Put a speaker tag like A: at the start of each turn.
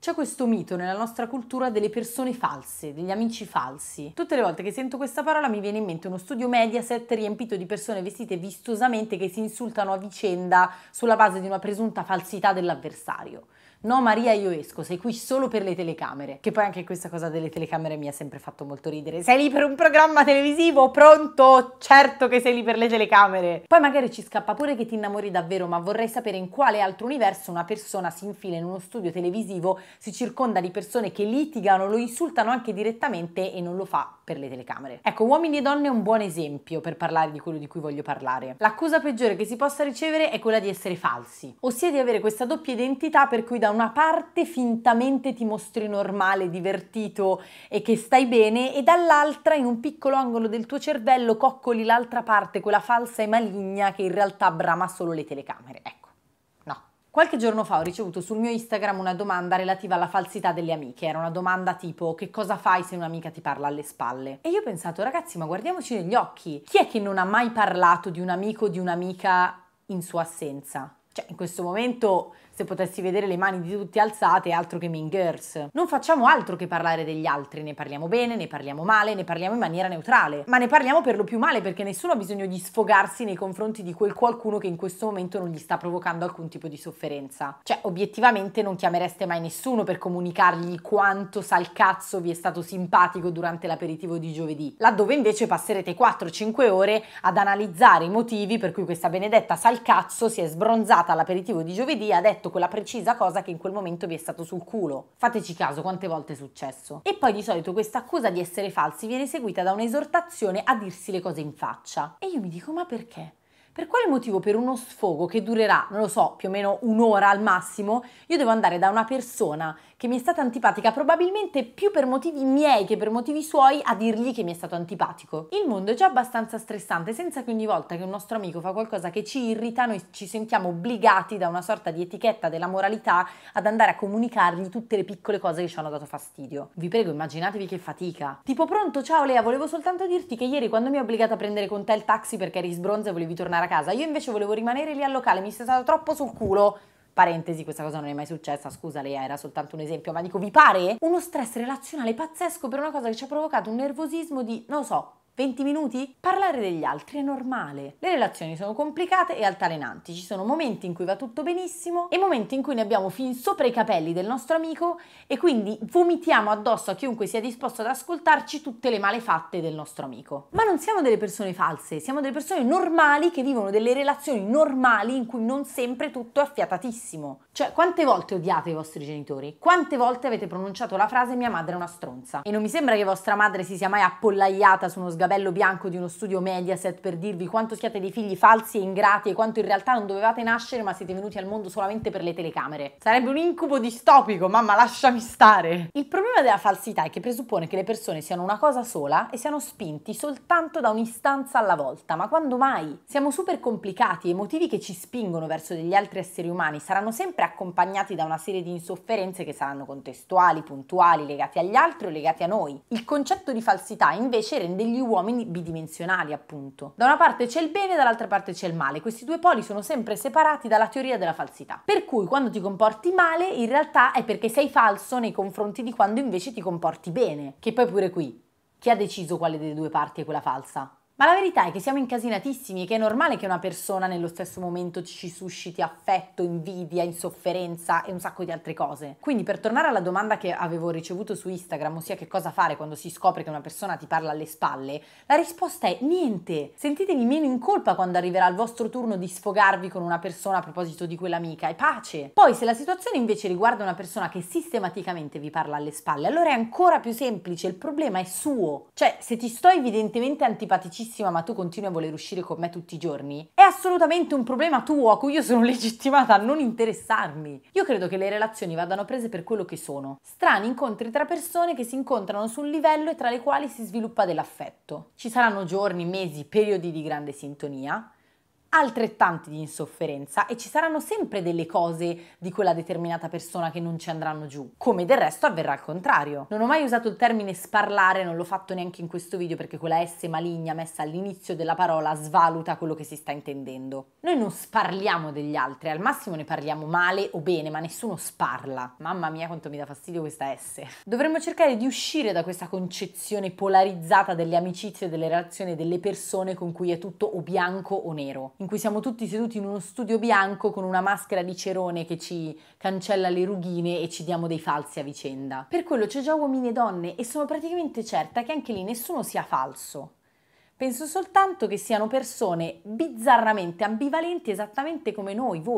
A: C'è questo mito nella nostra cultura delle persone false, degli amici falsi. Tutte le volte che sento questa parola mi viene in mente uno studio Mediaset riempito di persone vestite vistosamente che si insultano a vicenda sulla base di una presunta falsità dell'avversario. No Maria io esco, sei qui solo per le telecamere. Che poi anche questa cosa delle telecamere mi ha sempre fatto molto ridere. Sei lì per un programma televisivo? Pronto? Certo che sei lì per le telecamere. Poi magari ci scappa pure che ti innamori davvero, ma vorrei sapere in quale altro universo una persona si infila in uno studio televisivo, si circonda di persone che litigano, lo insultano anche direttamente e non lo fa per le telecamere. Ecco, uomini e donne è un buon esempio per parlare di quello di cui voglio parlare. L'accusa peggiore che si possa ricevere è quella di essere falsi, ossia di avere questa doppia identità per cui da una parte fintamente ti mostri normale, divertito e che stai bene e dall'altra in un piccolo angolo del tuo cervello coccoli l'altra parte, quella falsa e maligna che in realtà brama solo le telecamere. Ecco. Qualche giorno fa ho ricevuto sul mio Instagram una domanda relativa alla falsità delle amiche. Era una domanda tipo che cosa fai se un'amica ti parla alle spalle? E io ho pensato, ragazzi, ma guardiamoci negli occhi. Chi è che non ha mai parlato di un amico o di un'amica in sua assenza? Cioè, in questo momento, se potessi vedere le mani di tutti alzate, altro che Mean Girls. Non facciamo altro che parlare degli altri, ne parliamo bene, ne parliamo male, ne parliamo in maniera neutrale, ma ne parliamo per lo più male perché nessuno ha bisogno di sfogarsi nei confronti di quel qualcuno che in questo momento non gli sta provocando alcun tipo di sofferenza. Cioè, obiettivamente non chiamereste mai nessuno per comunicargli quanto sal cazzo vi è stato simpatico durante l'aperitivo di giovedì, laddove invece passerete 4-5 ore ad analizzare i motivi per cui questa benedetta sal cazzo si è sbronzata all'aperitivo di giovedì ha detto quella precisa cosa che in quel momento vi è stato sul culo. Fateci caso quante volte è successo. E poi di solito questa accusa di essere falsi viene seguita da un'esortazione a dirsi le cose in faccia. E io mi dico ma perché? Per quale motivo per uno sfogo che durerà, non lo so, più o meno un'ora al massimo, io devo andare da una persona che mi è stata antipatica, probabilmente più per motivi miei che per motivi suoi, a dirgli che mi è stato antipatico. Il mondo è già abbastanza stressante, senza che ogni volta che un nostro amico fa qualcosa che ci irrita, noi ci sentiamo obbligati da una sorta di etichetta della moralità ad andare a comunicargli tutte le piccole cose che ci hanno dato fastidio. Vi prego, immaginatevi che fatica. Tipo, pronto, ciao Lea, volevo soltanto dirti che ieri quando mi hai obbligato a prendere con te il taxi perché eri sbronza e volevi tornare a casa, io invece volevo rimanere lì al locale, mi sei stato troppo sul culo. Parentesi, questa cosa non è mai successa, scusa Lea, era soltanto un esempio, ma dico, vi pare? Uno stress relazionale pazzesco per una cosa che ci ha provocato un nervosismo di, non lo so, 20 minuti? Parlare degli altri è normale. Le relazioni sono complicate e altalenanti. Ci sono momenti in cui va tutto benissimo e momenti in cui ne abbiamo fin sopra i capelli del nostro amico e quindi vomitiamo addosso a chiunque sia disposto ad ascoltarci tutte le malefatte del nostro amico. Ma non siamo delle persone false, siamo delle persone normali che vivono delle relazioni normali in cui non sempre tutto è affiatatissimo. Cioè, quante volte odiate i vostri genitori? Quante volte avete pronunciato la frase mia madre è una stronza? E non mi sembra che vostra madre si sia mai appollaiata su uno sgabello bianco di uno studio Mediaset per dirvi quanto siete dei figli falsi e ingrati e quanto in realtà non dovevate nascere ma siete venuti al mondo solamente per le telecamere. Sarebbe un incubo distopico, mamma lasciami stare. Il problema della falsità è che presuppone che le persone siano una cosa sola e siano spinti soltanto da un'istanza alla volta, ma quando mai? Siamo super complicati e i motivi che ci spingono verso degli altri esseri umani saranno sempre accompagnati da una serie di insofferenze che saranno contestuali, puntuali, legati agli altri o legati a noi. Il concetto di falsità invece rende gli uomini bidimensionali, appunto. Da una parte c'è il bene, dall'altra parte c'è il male. Questi due poli sono sempre separati dalla teoria della falsità. Per cui quando ti comporti male, in realtà è perché sei falso nei confronti di quando invece ti comporti bene. Che poi pure qui, chi ha deciso quale delle due parti è quella falsa? Ma la verità è che siamo incasinatissimi e che è normale che una persona nello stesso momento ci susciti affetto, invidia, insofferenza e un sacco di altre cose. Quindi per tornare alla domanda che avevo ricevuto su Instagram, ossia che cosa fare quando si scopre che una persona ti parla alle spalle, la risposta è niente. Sentitevi meno in colpa quando arriverà il vostro turno di sfogarvi con una persona a proposito di quell'amica e pace. Poi se la situazione invece riguarda una persona che sistematicamente vi parla alle spalle, allora è ancora più semplice, il problema è suo. Cioè, se ti sto evidentemente antipaticissimo felicissima ma tu continui a voler uscire con me tutti i giorni, è assolutamente un problema tuo a cui io sono legittimata a non interessarmi. Io credo che le relazioni vadano prese per quello che sono. Strani incontri tra persone che si incontrano su un livello e tra le quali si sviluppa dell'affetto. Ci saranno giorni, mesi, periodi di grande sintonia, altrettanti di insofferenza e ci saranno sempre delle cose di quella determinata persona che non ci andranno giù, come del resto avverrà al contrario. Non ho mai usato il termine sparlare, non l'ho fatto neanche in questo video perché quella S maligna messa all'inizio della parola svaluta quello che si sta intendendo. Noi non sparliamo degli altri, al massimo ne parliamo male o bene, ma nessuno sparla. Mamma mia quanto mi dà fastidio questa S. Dovremmo cercare di uscire da questa concezione polarizzata delle amicizie, delle relazioni, delle persone con cui è tutto o bianco o nero in cui siamo tutti seduti in uno studio bianco con una maschera di cerone che ci cancella le rughine e ci diamo dei falsi a vicenda. Per quello c'è già uomini e donne e sono praticamente certa che anche lì nessuno sia falso. Penso soltanto che siano persone bizzarramente ambivalenti esattamente come noi, voi.